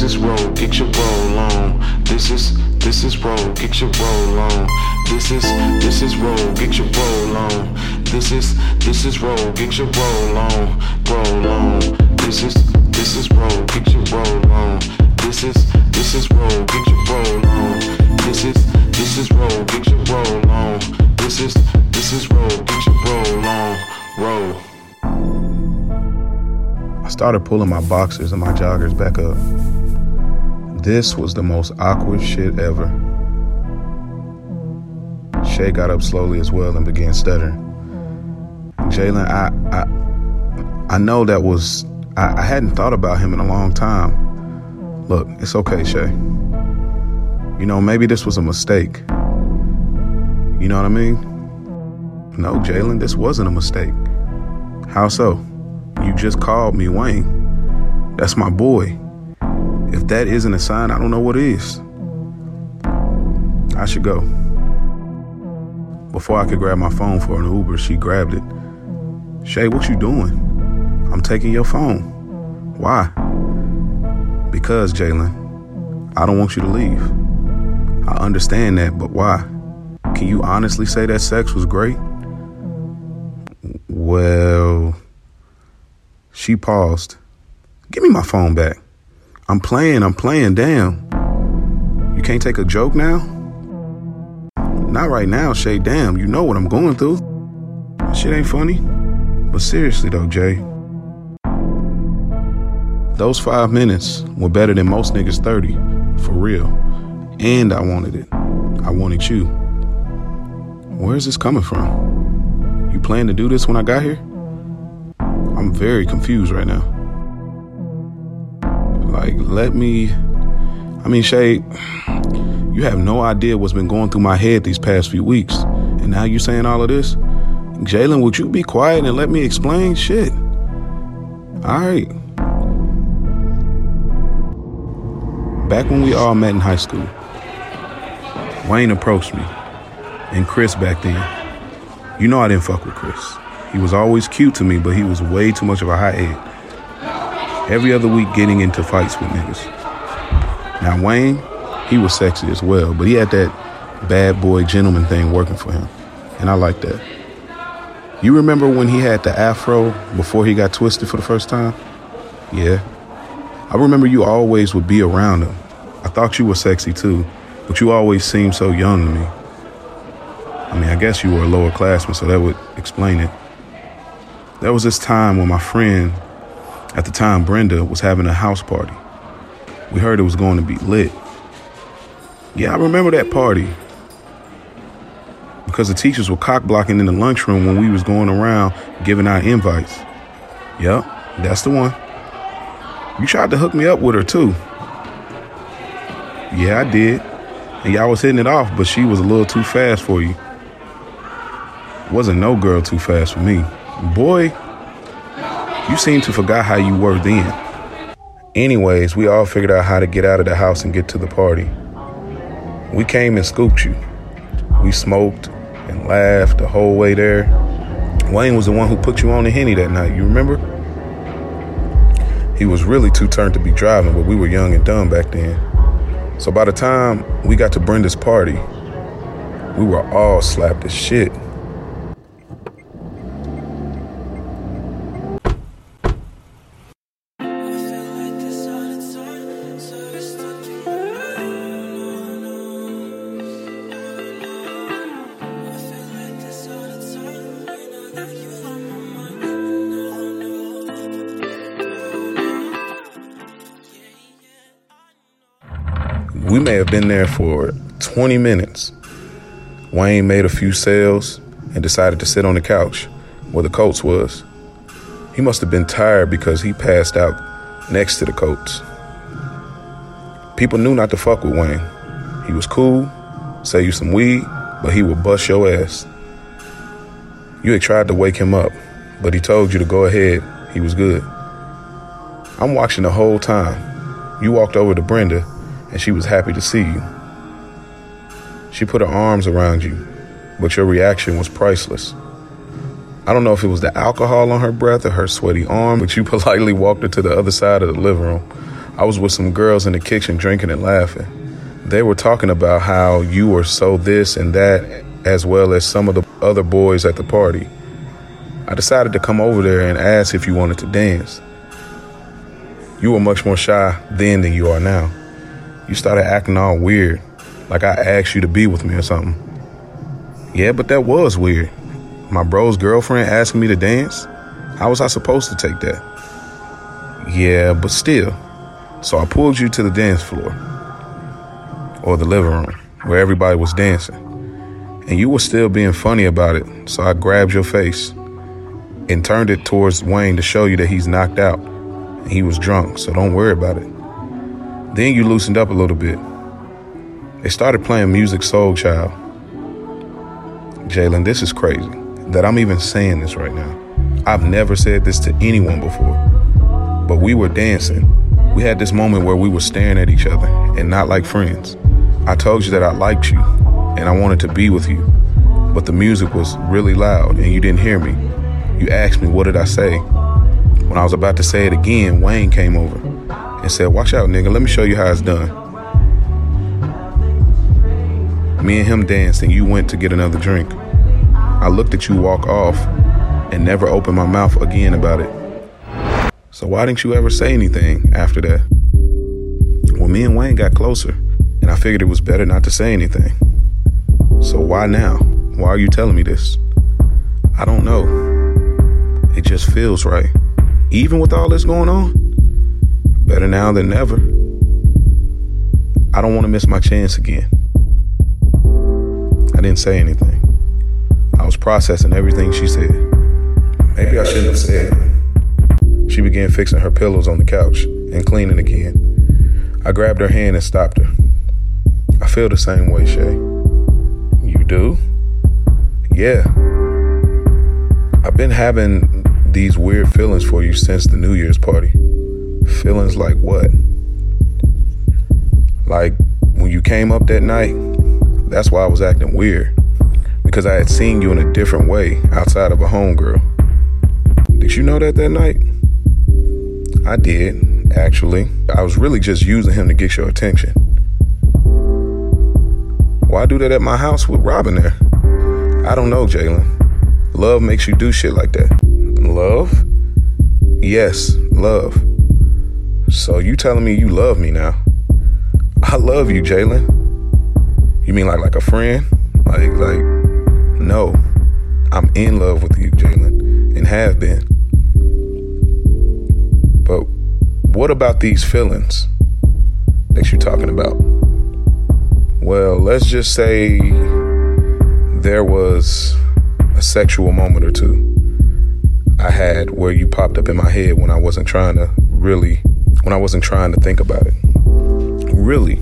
This is roll, get your roll on. This is this is roll, get your roll on. This is this is roll, get your roll on. This is this is roll, get your roll on, roll on. This is this is roll, get your roll on. This is this is roll, get your roll on. This is this is roll, get your roll on. This is this is roll, get your roll on, roll. I started pulling my boxers and my joggers back up. This was the most awkward shit ever. Shay got up slowly as well and began stuttering. Jalen, I, I, I know that was I, I hadn't thought about him in a long time. Look, it's okay, Shay. You know, maybe this was a mistake. You know what I mean? No, Jalen, this wasn't a mistake. How so? You just called me Wayne. That's my boy. That isn't a sign, I don't know what is. I should go. Before I could grab my phone for an Uber, she grabbed it. Shay, what you doing? I'm taking your phone. Why? Because, Jalen, I don't want you to leave. I understand that, but why? Can you honestly say that sex was great? Well, she paused. Give me my phone back. I'm playing, I'm playing, damn. You can't take a joke now? Not right now, Shay, damn. You know what I'm going through. Shit ain't funny. But seriously though, Jay. Those five minutes were better than most niggas 30. For real. And I wanted it. I wanted you. Where's this coming from? You plan to do this when I got here? I'm very confused right now. Like, let me. I mean, Shay, you have no idea what's been going through my head these past few weeks. And now you saying all of this? Jalen, would you be quiet and let me explain? Shit. All right. Back when we all met in high school, Wayne approached me, and Chris back then. You know I didn't fuck with Chris. He was always cute to me, but he was way too much of a hothead every other week getting into fights with niggas. Now, Wayne, he was sexy as well, but he had that bad boy gentleman thing working for him. And I like that. You remember when he had the afro before he got twisted for the first time? Yeah. I remember you always would be around him. I thought you were sexy too, but you always seemed so young to me. I mean, I guess you were a lower classman, so that would explain it. There was this time when my friend at the time, Brenda was having a house party. We heard it was going to be lit. Yeah, I remember that party. Because the teachers were cock blocking in the lunchroom when we was going around giving out invites. Yep, that's the one. You tried to hook me up with her too. Yeah, I did. And y'all was hitting it off, but she was a little too fast for you. Wasn't no girl too fast for me. Boy, you seem to forgot how you were then. Anyways, we all figured out how to get out of the house and get to the party. We came and scooped you. We smoked and laughed the whole way there. Wayne was the one who put you on the henny that night, you remember? He was really too turned to be driving, but we were young and dumb back then. So by the time we got to Brenda's party, we were all slapped as shit. We may have been there for 20 minutes. Wayne made a few sales and decided to sit on the couch where the coats was. He must have been tired because he passed out next to the coats. People knew not to fuck with Wayne. He was cool, sell you some weed, but he would bust your ass. You had tried to wake him up, but he told you to go ahead. He was good. I'm watching the whole time. You walked over to Brenda and she was happy to see you. She put her arms around you, but your reaction was priceless. I don't know if it was the alcohol on her breath or her sweaty arm, but you politely walked her to the other side of the living room. I was with some girls in the kitchen drinking and laughing. They were talking about how you were so this and that, as well as some of the other boys at the party. I decided to come over there and ask if you wanted to dance. You were much more shy then than you are now. You started acting all weird, like I asked you to be with me or something. Yeah, but that was weird. My bro's girlfriend asking me to dance? How was I supposed to take that? Yeah, but still. So I pulled you to the dance floor or the living room where everybody was dancing. And you were still being funny about it. So I grabbed your face and turned it towards Wayne to show you that he's knocked out. And he was drunk, so don't worry about it. Then you loosened up a little bit. They started playing Musiq Soulchild. Jalen, this is crazy that I'm even saying this right now. I've never said this to anyone before. But we were dancing. We had this moment where we were staring at each other and not like friends. I told you that I liked you and I wanted to be with you. But the music was really loud and you didn't hear me. You asked me, what did I say? When I was about to say it again, Wayne came over and said, Watch out, nigga, let me show you how it's done. Me and him danced and you went to get another drink. I looked at you walk off and never opened my mouth again about it. So why didn't you ever say anything after that? Well, me and Wayne got closer, and I figured it was better not to say anything. So why now? Why are you telling me this? I don't know. It just feels right. Even with all this going on, better now than never. I don't want to miss my chance again. I didn't say anything. I was processing everything she said. Maybe I shouldn't have said it. She began fixing her pillows on the couch and cleaning again. I grabbed her hand and stopped her. I feel the same way, Shay. You do? Yeah. I've been having these weird feelings for you since the New Year's party. Feelings like what? Like when you came up that night, that's why I was acting weird because I had seen you in a different way outside of a homegirl. Did you know that that night? I did, actually. I was really just using him to get your attention. Why do that at my house with Robin there? I don't know, Jalen. Love makes you do shit like that. Love? Yes, love. So you telling me you love me now? I love you, Jalen. You mean like like a friend? Like like no, I'm in love with you, Jalen, and have been. But what about these feelings that you're talking about? Well, let's just say there was a sexual moment or two I had where you popped up in my head when I wasn't trying to really, when I wasn't trying to think about it. Really?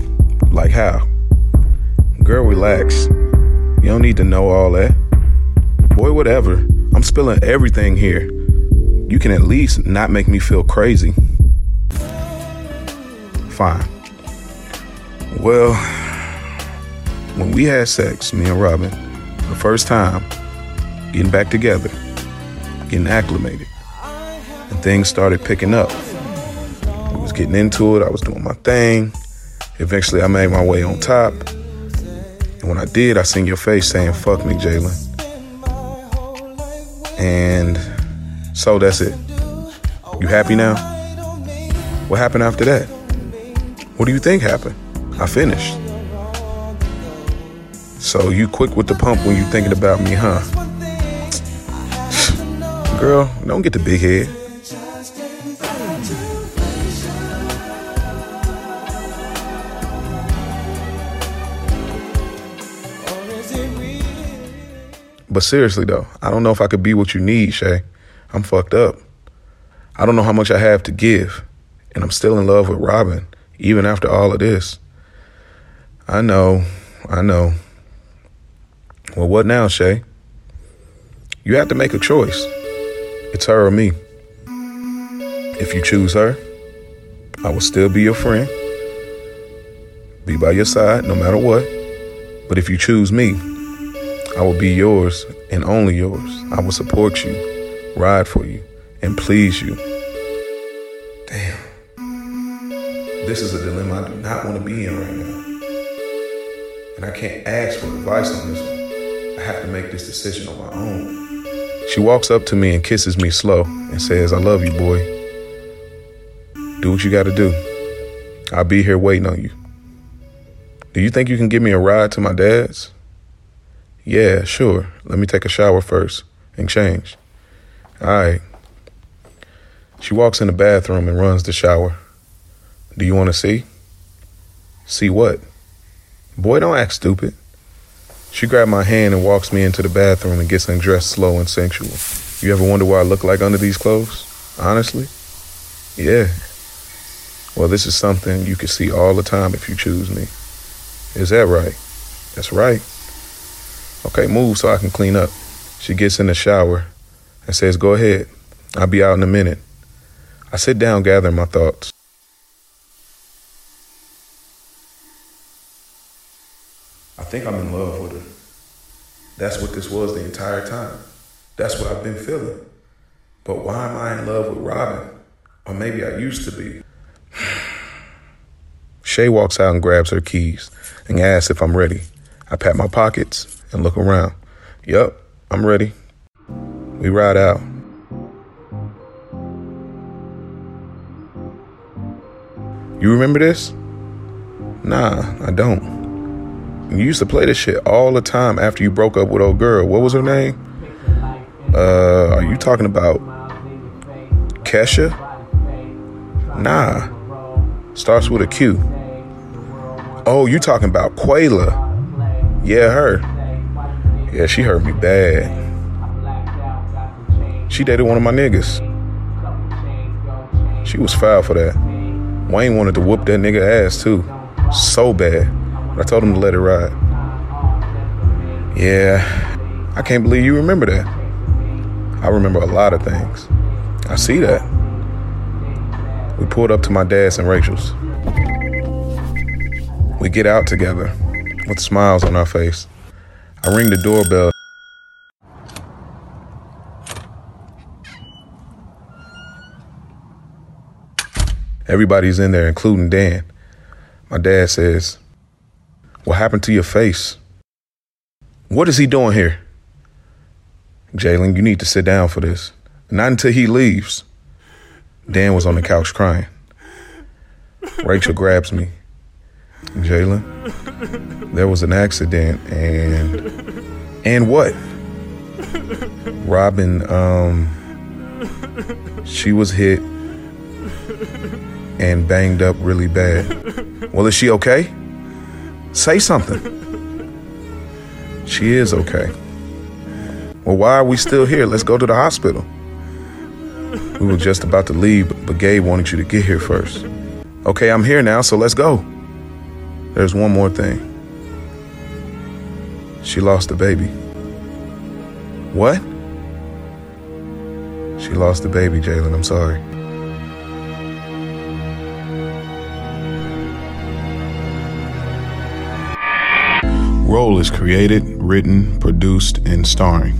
Like how? Girl, relax. You don't need to know all that. Boy, whatever. I'm spilling everything here. You can at least not make me feel crazy. Fine. Well, when we had sex, me and Robin, the first time, getting back together, getting acclimated, and things started picking up. Getting into it, I was doing my thing. Eventually, I made my way on top. And when I did, I seen your face saying, fuck me, Jalen. And so that's it. You happy now? What happened after that? What do you think happened? I finished. So you quick with the pump when you thinking about me, huh? Girl, don't get the big head. But seriously though, I don't know if I could be what you need, Shay. I'm fucked up. I don't know how much I have to give. And I'm still in love with Robin, even after all of this. I know, I know. Well, what now, Shay? You have to make a choice. It's her or me. If you choose her, I will still be your friend, be by your side no matter what. But if you choose me, I will be yours and only yours. I will support you, ride for you, and please you. Damn. this is a dilemma I do not want to be in right now. And I can't ask for advice on this one. I have to make this decision on my own. She walks up to me and kisses me slow and says, I love you, boy. Do what you gotta do. I'll be here waiting on you. Do you think you can give me a ride to my dad's? Yeah, sure. Let me take a shower first and change. All right. She walks in the bathroom and runs the shower. Do you want to see? See what? Boy, don't act stupid. She grabs my hand and walks me into the bathroom and gets undressed slow and sensual. You ever wonder what I look like under these clothes? Honestly? Yeah. Well, this is something you can see all the time if you choose me. Is that right? That's right. Okay, move so I can clean up. She gets in the shower and says, Go ahead. I'll be out in a minute. I sit down gathering my thoughts. I think I'm in love with her. That's what this was the entire time. That's what I've been feeling. But why am I in love with Robin? Or maybe I used to be. Shay walks out and grabs her keys and asks if I'm ready. I pat my pockets and look around. Yup, I'm ready. We ride out. You remember this? Nah, I don't. You used to play this shit all the time after you broke up with old girl. What was her name? Uh, are you talking about Kesha? Nah. Starts with a Q. Oh, you talking about Quayla? Yeah, her. Yeah, she hurt me bad. She dated one of my niggas. She was foul for that. Wayne wanted to whoop that nigga ass too. So bad. But I told him to let it ride. Yeah, I can't believe you remember that. I remember a lot of things. I see that. We pulled up to my dad's and Rachel's. We get out together with smiles on our face. I ring the doorbell. Everybody's in there, including Dan. My dad says, What happened to your face? What is he doing here? Jalen, you need to sit down for this. Not until he leaves. Dan was on the couch crying. Rachel grabs me. Jalen, there was an accident and and what? Robin, um, she was hit and banged up really bad. Well, is she okay? Say something. She is okay. Well, why are we still here? Let's go to the hospital. We were just about to leave, but Gabe wanted you to get here first. Okay, I'm here now, so let's go. There's one more thing. She lost a baby. What? She lost a baby, Jalen. I'm sorry. Roll is created, written, produced, and starring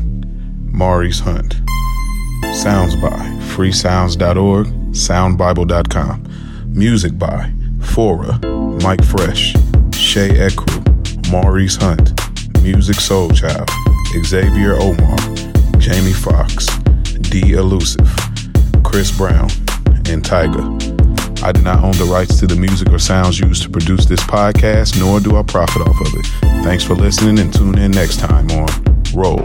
Maurice Hunt. Sounds by freesounds.org, soundbible.com. Music by Fora, Mike Fresh, Shay Ekru, Maurice Hunt, Musiq Soulchild, Xavier Omar, Jamie Foxx, D Elusive, Chris Brown, and Tyga. I do not own the rights to the music or sounds used to produce this podcast, nor do I profit off of it. Thanks for listening and tune in next time on Roll.